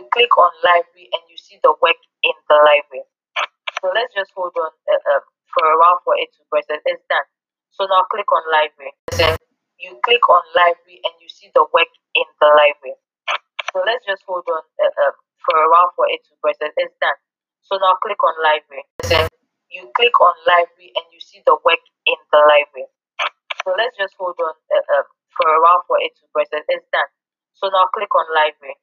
you click on library and you see the work in the library. So let's just hold on uh, uh, for a while for it to process. It's done. So now click on library. Then you click on library and you see the work in the library. So let's just hold on uh, uh, for a while for it to process. It's done. So now click on library. Then you click on library and you see the work in the library. So let's just hold on uh, uh, for a while for it to process. It's done. So now click on library.